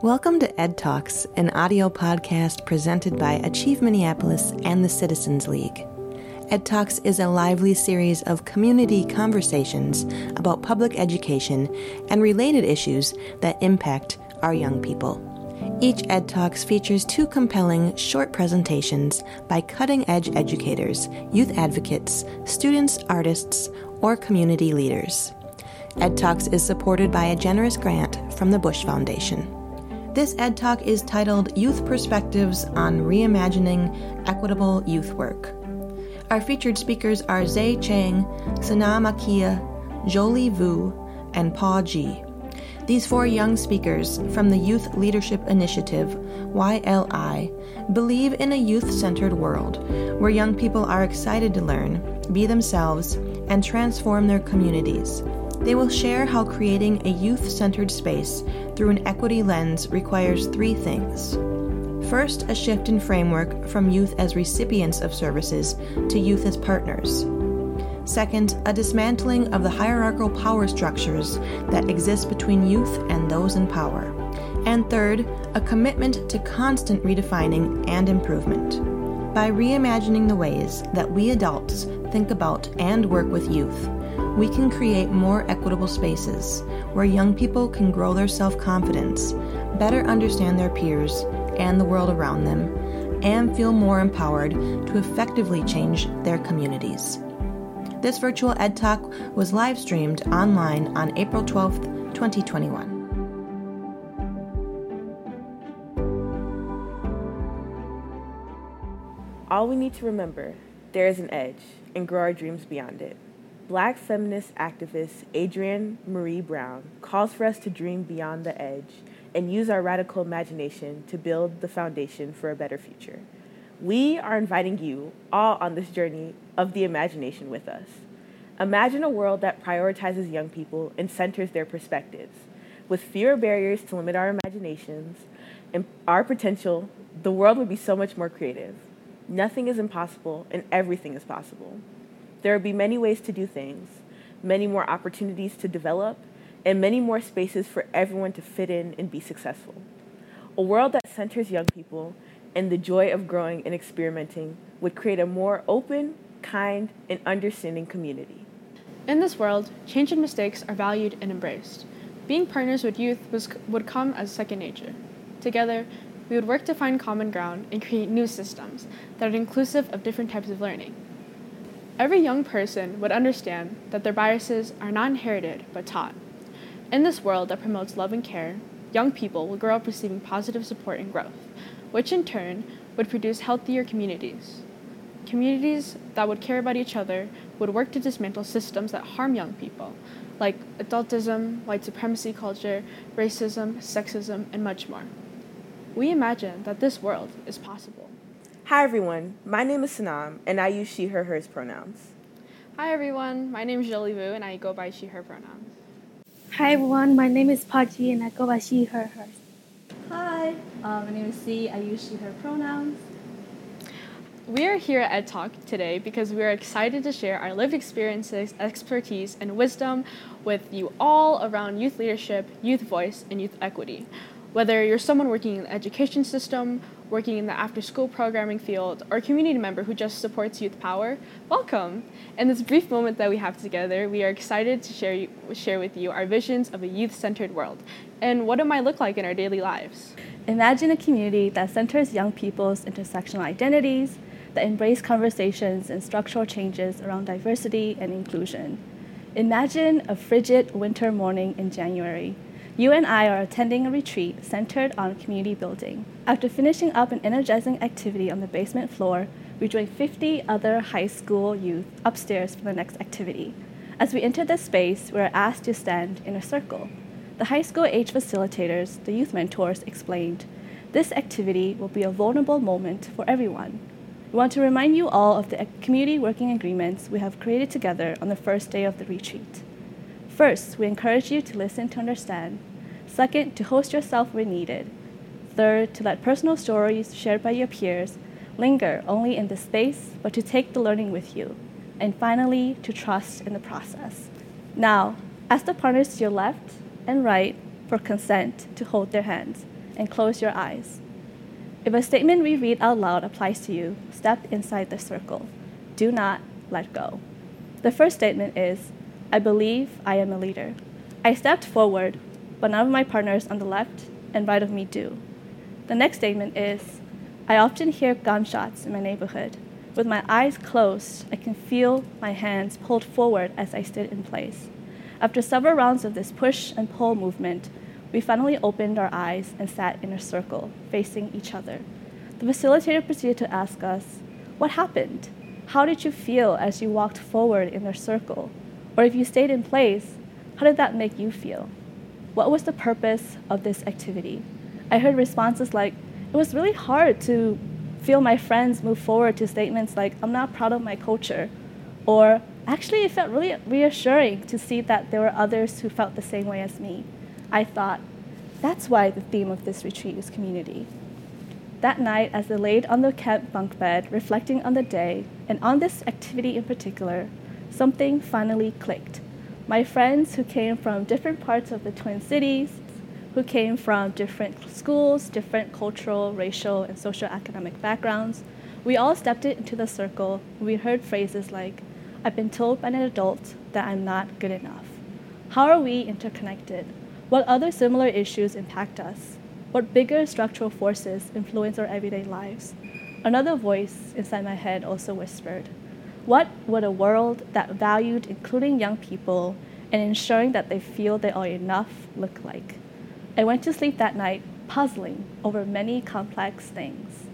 Welcome to Ed Talks, an audio podcast presented by Achieve Minneapolis and the Citizens League. Ed Talks is a lively series of community conversations about public education and related issues that impact our young people. Each Ed Talks features two compelling short presentations by cutting edge educators, youth advocates, students, artists, or community leaders. Ed Talks is supported by a generous grant from the Bush Foundation. This Ed Talk is titled Youth Perspectives on Reimagining Equitable Youth Work. Our featured speakers are Zay Chang, Sana Makia, Jolie Vu, and Pa Ji. These four young speakers from the Youth Leadership Initiative, YLI, believe in a youth centered world where young people are excited to learn, be themselves, and transform their communities they will share how creating a youth centered space through an equity lens requires three things. First, a shift in framework from youth as recipients of services to youth as partners. Second, a dismantling of the hierarchical power structures that exist between youth and those in power. And third, a commitment to constant redefining and improvement. By reimagining the ways that we adults think about and work with youth, we can create more equitable spaces where young people can grow their self confidence, better understand their peers and the world around them, and feel more empowered to effectively change their communities. This virtual Ed Talk was live streamed online on April 12th, 2021. All we need to remember there is an edge and grow our dreams beyond it. Black feminist activist adrienne maree brown calls for us to dream beyond the edge and use our radical imagination to build the foundation for a better future. We are inviting you all on this journey of the imagination with us. Imagine a world that prioritizes young people and centers their perspectives. With fewer barriers to limit our imaginations and our potential, the world would be so much more creative. Nothing is impossible and everything is possible. There will be many ways to do things, many more opportunities to develop, and many more spaces for everyone to fit in and be successful. A world that centers young people and the joy of growing and experimenting would create a more open, kind, and understanding community. In this world, change and mistakes are valued and embraced. Being partners with youth was, would come as second nature. Together, we would work to find common ground and create new systems that are inclusive of different types of learning. Every young person would understand that their biases are not inherited but taught. In this world that promotes love and care, young people will grow up receiving positive support and growth, which in turn would produce healthier communities. Communities that would care about each other would work to dismantle systems that harm young people, like adultism, white supremacy culture, racism, sexism, and much more. We imagine that this world is possible. Hi everyone, my name is Sanam and I use she, her, hers pronouns. Hi everyone, my name is Jolie Vu and I go by she, her pronouns. Hi everyone, my name is Paji and I go by she, her, hers. Hi, uh, my name is C. I use she, her pronouns. We are here at Ed Talk today because we are excited to share our lived experiences, expertise, and wisdom with you all around youth leadership, youth voice, and youth equity. Whether you're someone working in the education system, working in the after school programming field, or a community member who just supports youth power, welcome. In this brief moment that we have together, we are excited to share, share with you our visions of a youth centered world and what it might look like in our daily lives. Imagine a community that centers young people's intersectional identities, that embrace conversations and structural changes around diversity and inclusion. Imagine a frigid winter morning in January you and I are attending a retreat centered on community building. After finishing up an energizing activity on the basement floor, we joined 50 other high school youth upstairs for the next activity. As we enter the space, we are asked to stand in a circle. The high school age facilitators, the youth mentors, explained this activity will be a vulnerable moment for everyone. We want to remind you all of the community working agreements we have created together on the first day of the retreat. First, we encourage you to listen to understand. Second, to host yourself where needed. Third, to let personal stories shared by your peers linger only in the space, but to take the learning with you. And finally, to trust in the process. Now, ask the partners to your left and right for consent to hold their hands and close your eyes. If a statement we read out loud applies to you, step inside the circle. Do not let go. The first statement is I believe I am a leader. I stepped forward, but none of my partners on the left and right of me do. The next statement is I often hear gunshots in my neighborhood. With my eyes closed, I can feel my hands pulled forward as I stood in place. After several rounds of this push and pull movement, we finally opened our eyes and sat in a circle, facing each other. The facilitator proceeded to ask us, What happened? How did you feel as you walked forward in the circle? Or if you stayed in place, how did that make you feel? What was the purpose of this activity? I heard responses like, It was really hard to feel my friends move forward to statements like, I'm not proud of my culture, or actually, it felt really reassuring to see that there were others who felt the same way as me. I thought, that's why the theme of this retreat is community. That night, as I laid on the camp bunk bed, reflecting on the day, and on this activity in particular, something finally clicked. My friends who came from different parts of the Twin Cities, who came from different schools, different cultural, racial, and social academic backgrounds, we all stepped into the circle. We heard phrases like, I've been told by an adult that I'm not good enough. How are we interconnected? What other similar issues impact us? What bigger structural forces influence our everyday lives? Another voice inside my head also whispered, What would a world that valued including young people and ensuring that they feel they are enough look like? I went to sleep that night puzzling over many complex things.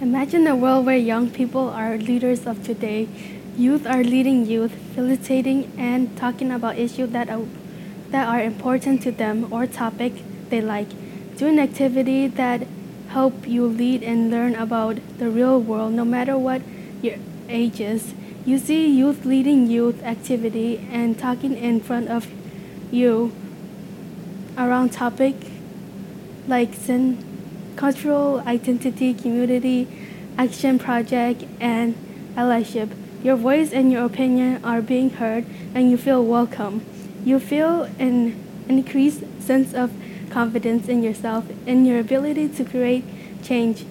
Imagine a world where young people are leaders of today. Youth are leading youth, facilitating and talking about issues that are that are important to them or topic they like. Do an activity that help you lead and learn about the real world no matter what your age. You see youth leading youth activity and talking in front of you around topic like sin, cultural identity, community, action project, and allyship. Your voice and your opinion are being heard and you feel welcome you feel an increased sense of confidence in yourself and your ability to create change.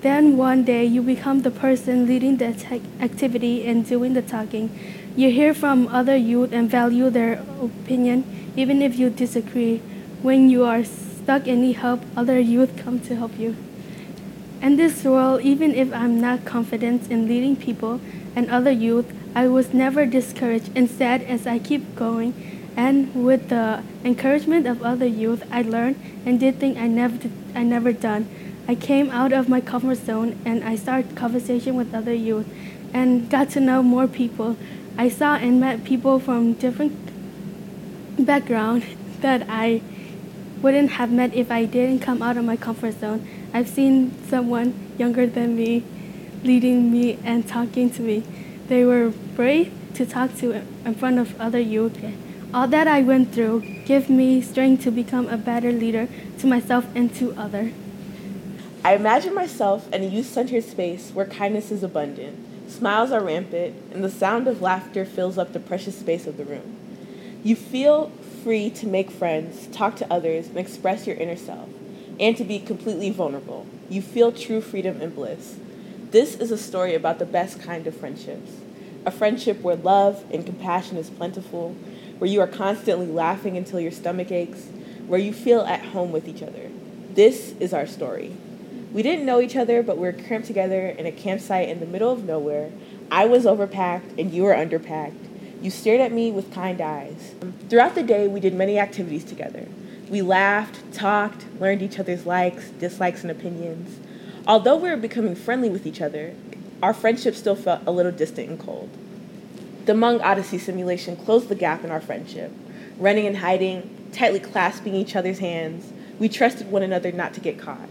Then one day you become the person leading the activity and doing the talking. You hear from other youth and value their opinion, even if you disagree. When you are stuck and need help, other youth come to help you. In this role, even if I'm not confident in leading people and other youth, I was never discouraged. Instead, as I keep going, and with the encouragement of other youth, I learned and did things I never I never done. I came out of my comfort zone and I started conversation with other youth and got to know more people. I saw and met people from different background that I wouldn't have met if I didn't come out of my comfort zone. I've seen someone younger than me leading me and talking to me. They were brave to talk to in front of other youth all that I went through gave me strength to become a better leader to myself and to others. I imagine myself in a youth-centered space where kindness is abundant, smiles are rampant, and the sound of laughter fills up the precious space of the room. You feel free to make friends, talk to others, and express your inner self, and to be completely vulnerable. You feel true freedom and bliss. This is a story about the best kind of friendships. A friendship where love and compassion is plentiful, where you are constantly laughing until your stomach aches, where you feel at home with each other. This is our story. We didn't know each other, but we were cramped together in a campsite in the middle of nowhere. I was overpacked and you were underpacked. You stared at me with kind eyes. Throughout the day, we did many activities together. We laughed, talked, learned each other's likes, dislikes, and opinions. Although we were becoming friendly with each other, our friendship still felt a little distant and cold. The Hmong Odyssey simulation closed the gap in our friendship. Running and hiding, tightly clasping each other's hands, we trusted one another not to get caught.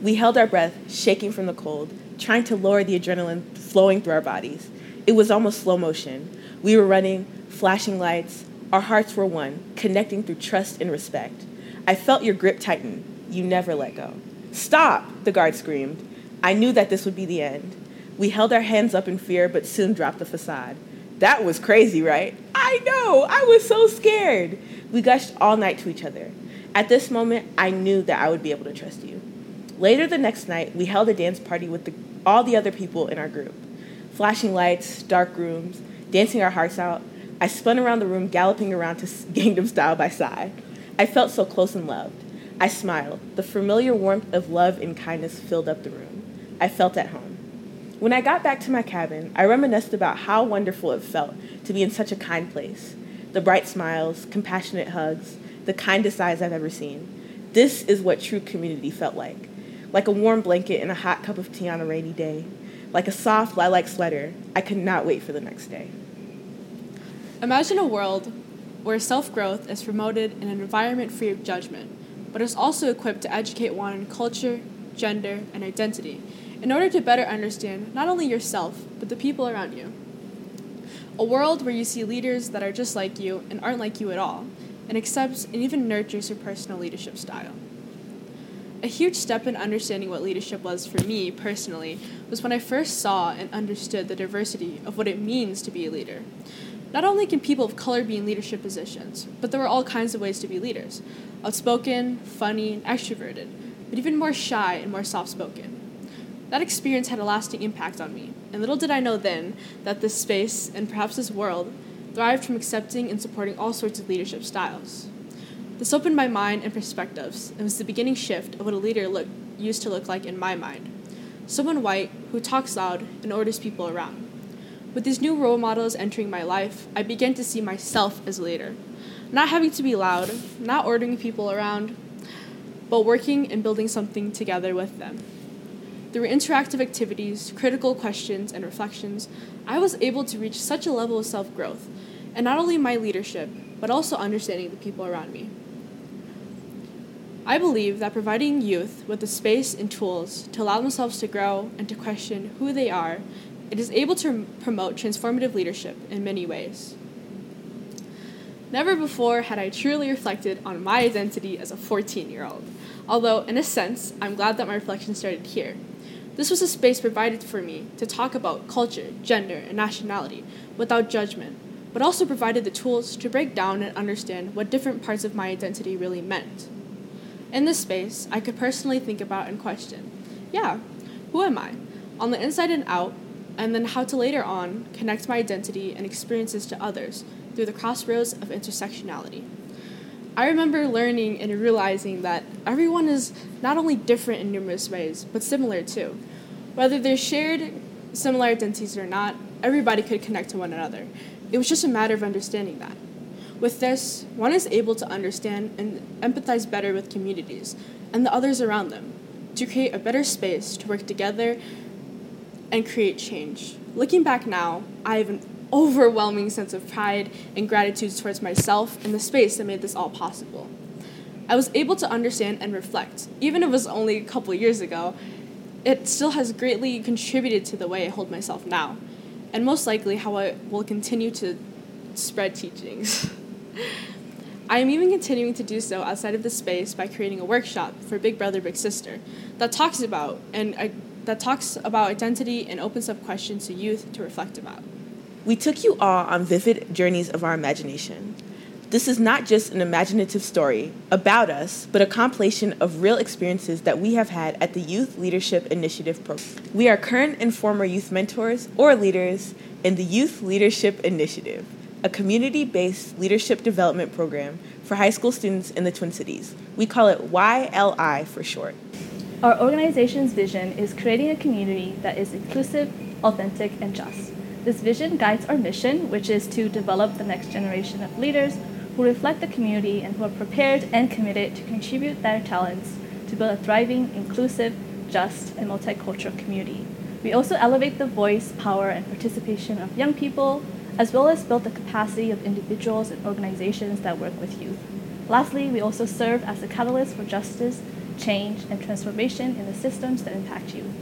We held our breath, shaking from the cold, trying to lower the adrenaline flowing through our bodies. It was almost slow motion. We were running, flashing lights. Our hearts were one, connecting through trust and respect. I felt your grip tighten. You never let go. Stop, the guard screamed. I knew that this would be the end. We held our hands up in fear, but soon dropped the facade. That was crazy, right? I know. I was so scared. We gushed all night to each other. At this moment, I knew that I would be able to trust you. Later the next night, we held a dance party with the, all the other people in our group. Flashing lights, dark rooms, dancing our hearts out. I spun around the room, galloping around to Gangnam Style by Psy. I felt so close and loved. I smiled. The familiar warmth of love and kindness filled up the room. I felt at home. When I got back to my cabin, I reminisced about how wonderful it felt to be in such a kind place. The bright smiles, compassionate hugs, the kindest eyes I've ever seen. This is what true community felt like. Like a warm blanket and a hot cup of tea on a rainy day. Like a soft lilac sweater. I could not wait for the next day. Imagine a world where self growth is promoted in an environment free of judgment, but is also equipped to educate one in culture, gender, and identity in order to better understand not only yourself, but the people around you. A world where you see leaders that are just like you and aren't like you at all, and accepts and even nurtures your personal leadership style. A huge step in understanding what leadership was for me personally was when I first saw and understood the diversity of what it means to be a leader. Not only can people of color be in leadership positions, but there are all kinds of ways to be leaders outspoken, funny, and extroverted, but even more shy and more soft spoken. That experience had a lasting impact on me, and little did I know then that this space, and perhaps this world, thrived from accepting and supporting all sorts of leadership styles. This opened my mind and perspectives, and was the beginning shift of what a leader look, used to look like in my mind someone white who talks loud and orders people around. With these new role models entering my life, I began to see myself as a leader. Not having to be loud, not ordering people around, but working and building something together with them. Through interactive activities, critical questions, and reflections, I was able to reach such a level of self growth, and not only my leadership, but also understanding the people around me. I believe that providing youth with the space and tools to allow themselves to grow and to question who they are, it is able to promote transformative leadership in many ways. Never before had I truly reflected on my identity as a 14 year old, although, in a sense, I'm glad that my reflection started here this was a space provided for me to talk about culture, gender, and nationality without judgment, but also provided the tools to break down and understand what different parts of my identity really meant. In this space, I could personally think about and question yeah, who am I? On the inside and out, and then how to later on connect my identity and experiences to others through the crossroads of intersectionality. I remember learning and realizing that everyone is not only different in numerous ways, but similar too. Whether they're shared similar identities or not, everybody could connect to one another. It was just a matter of understanding that. With this, one is able to understand and empathize better with communities and the others around them to create a better space to work together and create change. Looking back now, I have an overwhelming sense of pride and gratitude towards myself and the space that made this all possible. I was able to understand and reflect, even if it was only a couple years ago, it still has greatly contributed to the way I hold myself now, and most likely how I will continue to spread teachings. I am even continuing to do so outside of the space by creating a workshop for Big Brother Big Sister that talks about and uh, that talks about identity and opens up questions to youth to reflect about. We took you all on vivid journeys of our imagination. This is not just an imaginative story about us, but a compilation of real experiences that we have had at the Youth Leadership Initiative program. We are current and former youth mentors or leaders in the Youth Leadership Initiative, a community based leadership development program for high school students in the Twin Cities. We call it YLI for short. Our organization's vision is creating a community that is inclusive, authentic, and just. This vision guides our mission, which is to develop the next generation of leaders who reflect the community and who are prepared and committed to contribute their talents to build a thriving, inclusive, just, and multicultural community. We also elevate the voice, power, and participation of young people, as well as build the capacity of individuals and organizations that work with youth. Lastly, we also serve as a catalyst for justice, change, and transformation in the systems that impact youth.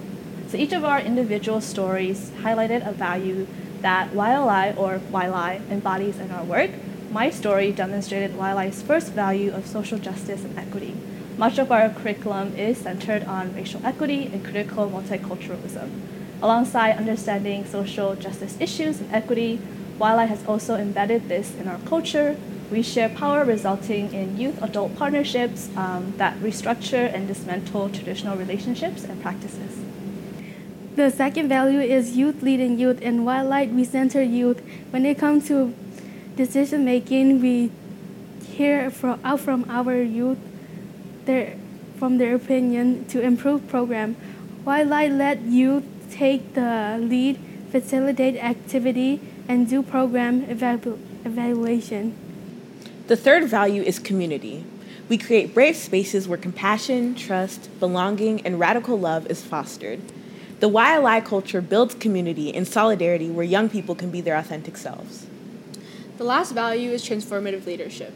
So each of our individual stories highlighted a value that YLI or YLI embodies in our work, my story demonstrated YLI's first value of social justice and equity. Much of our curriculum is centered on racial equity and critical multiculturalism. Alongside understanding social justice issues and equity, YLI has also embedded this in our culture, We share power, resulting in youth adult partnerships um, that restructure and dismantle traditional relationships and practices. The second value is youth leading youth. In YLI, we center youth. When it comes to decision making, we hear from, out from our youth their, from their opinion to improve program. YLI let youth take the lead, facilitate activity, and do program evalu- evaluation. The third value is community. We create brave spaces where compassion, trust, belonging, and radical love is fostered. The YLI culture builds community and solidarity where young people can be their authentic selves. The last value is transformative leadership.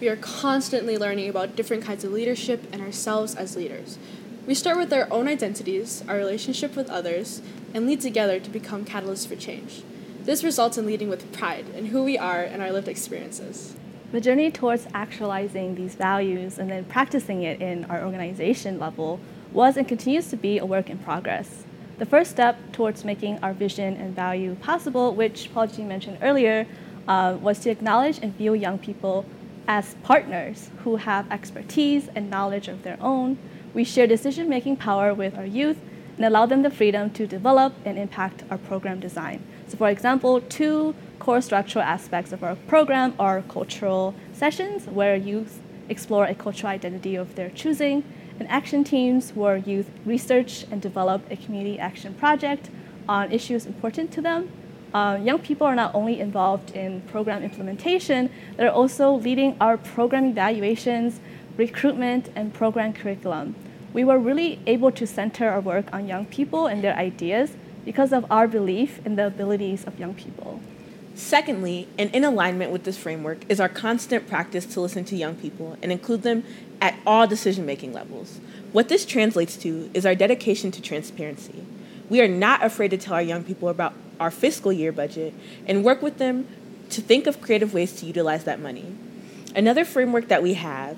We are constantly learning about different kinds of leadership and ourselves as leaders. We start with our own identities, our relationship with others, and lead together to become catalysts for change. This results in leading with pride in who we are and our lived experiences. The journey towards actualizing these values and then practicing it in our organization level was and continues to be a work in progress. The first step towards making our vision and value possible, which Paul G mentioned earlier, uh, was to acknowledge and view young people as partners who have expertise and knowledge of their own. We share decision making power with our youth and allow them the freedom to develop and impact our program design. So, for example, two core structural aspects of our program are cultural sessions, where youth explore a cultural identity of their choosing, and action teams, where youth research and develop a community action project on issues important to them uh, young people are not only involved in program implementation, they're also leading our program evaluations, recruitment, and program curriculum. We were really able to center our work on young people and their ideas because of our belief in the abilities of young people. Secondly, and in alignment with this framework, is our constant practice to listen to young people and include them at all decision making levels. What this translates to is our dedication to transparency. We are not afraid to tell our young people about our fiscal year budget and work with them to think of creative ways to utilize that money. Another framework that we have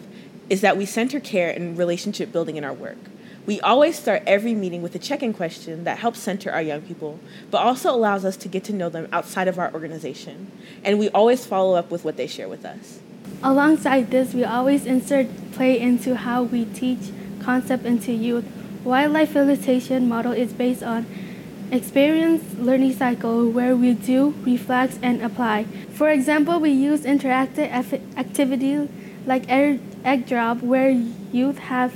is that we center care and relationship building in our work. We always start every meeting with a check in question that helps center our young people, but also allows us to get to know them outside of our organization. And we always follow up with what they share with us. Alongside this, we always insert play into how we teach concept into youth. YLI facilitation model is based on experience learning cycle where we do, reflect, and apply. For example, we use interactive activities like egg drop where youth have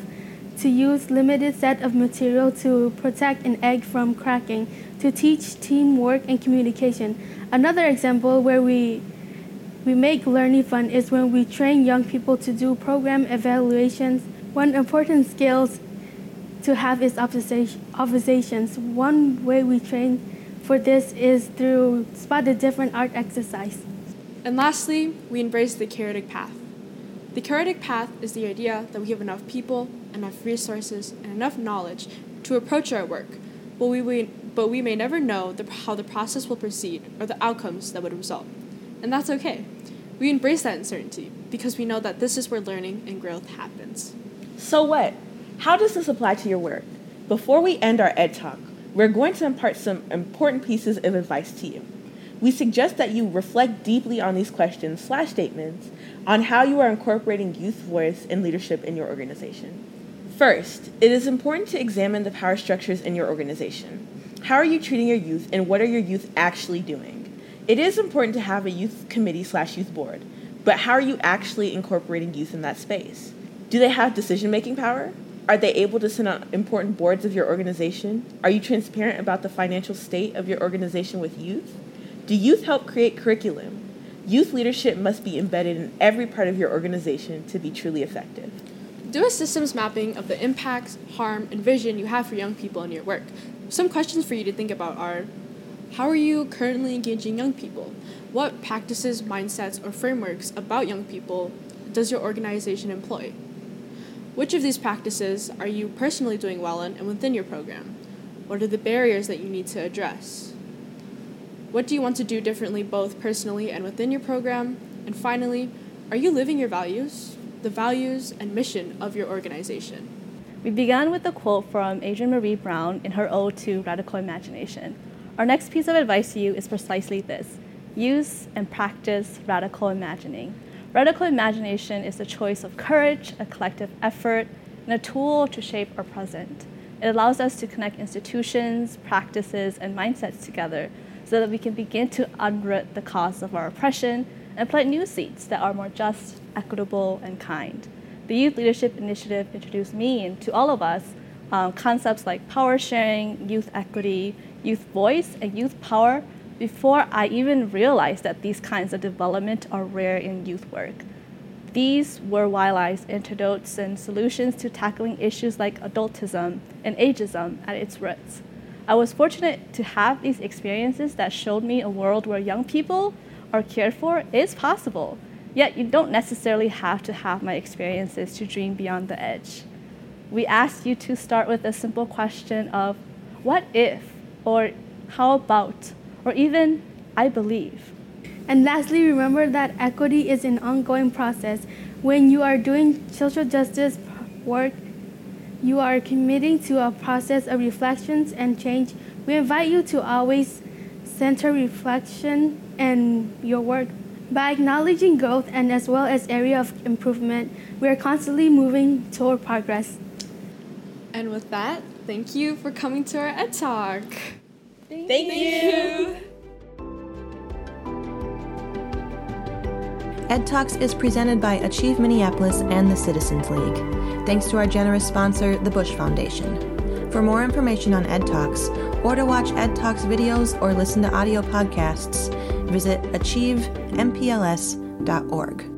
to use limited set of material to protect an egg from cracking to teach teamwork and communication. Another example where we we make learning fun is when we train young people to do program evaluations. One important skills to have its observations. One way we train for this is through spot the different art exercise. And lastly, we embrace the chaotic path. The chaotic path is the idea that we have enough people, enough resources, and enough knowledge to approach our work, but we, but we may never know the, how the process will proceed or the outcomes that would result. And that's okay. We embrace that uncertainty because we know that this is where learning and growth happens. So what? How does this apply to your work? Before we end our Ed Talk, we're going to impart some important pieces of advice to you. We suggest that you reflect deeply on these questions slash statements on how you are incorporating youth voice and leadership in your organization. First, it is important to examine the power structures in your organization. How are you treating your youth and what are your youth actually doing? It is important to have a youth committee slash youth board, but how are you actually incorporating youth in that space? Do they have decision making power? Are they able to sit on important boards of your organization? Are you transparent about the financial state of your organization with youth? Do youth help create curriculum? Youth leadership must be embedded in every part of your organization to be truly effective. Do a systems mapping of the impacts, harm, and vision you have for young people in your work. Some questions for you to think about are How are you currently engaging young people? What practices, mindsets, or frameworks about young people does your organization employ? Which of these practices are you personally doing well in and within your program? What are the barriers that you need to address? What do you want to do differently both personally and within your program? And finally, are you living your values, the values and mission of your organization? We began with a quote from adrienne maree brown in her ode to radical imagination. Our next piece of advice to you is precisely this use and practice radical imagining. Radical imagination is a choice of courage, a collective effort, and a tool to shape our present. It allows us to connect institutions, practices, and mindsets together so that we can begin to unroot the cause of our oppression and plant new seeds that are more just, equitable, and kind. The Youth Leadership Initiative introduced me and to all of us um, concepts like power sharing, youth equity, youth voice, and youth power before I even realized that these kinds of development are rare in youth work. These were YLI's antidotes and solutions to tackling issues like adultism and ageism at its roots. I was fortunate to have these experiences that showed me a world where young people are cared for is possible. Yet you don't necessarily have to have my experiences to dream beyond the edge. We ask you to start with a simple question of what if, or how about, or even I believe. And lastly, remember that equity is an ongoing process. When you are doing social justice work, you are committing to a process of reflections and change. We invite you to always center reflection and your work. By acknowledging growth and as well as area of improvement, we are constantly moving toward progress. And with that, thank you for coming to our Ed Talk. Thank, thank you. you. Ed Talks is presented by Achieve Minneapolis and the Citizens League. Thanks to our generous sponsor, the Bush Foundation. For more information on Ed Talks, or to watch Ed Talks videos or listen to audio podcasts, visit achievempls.org.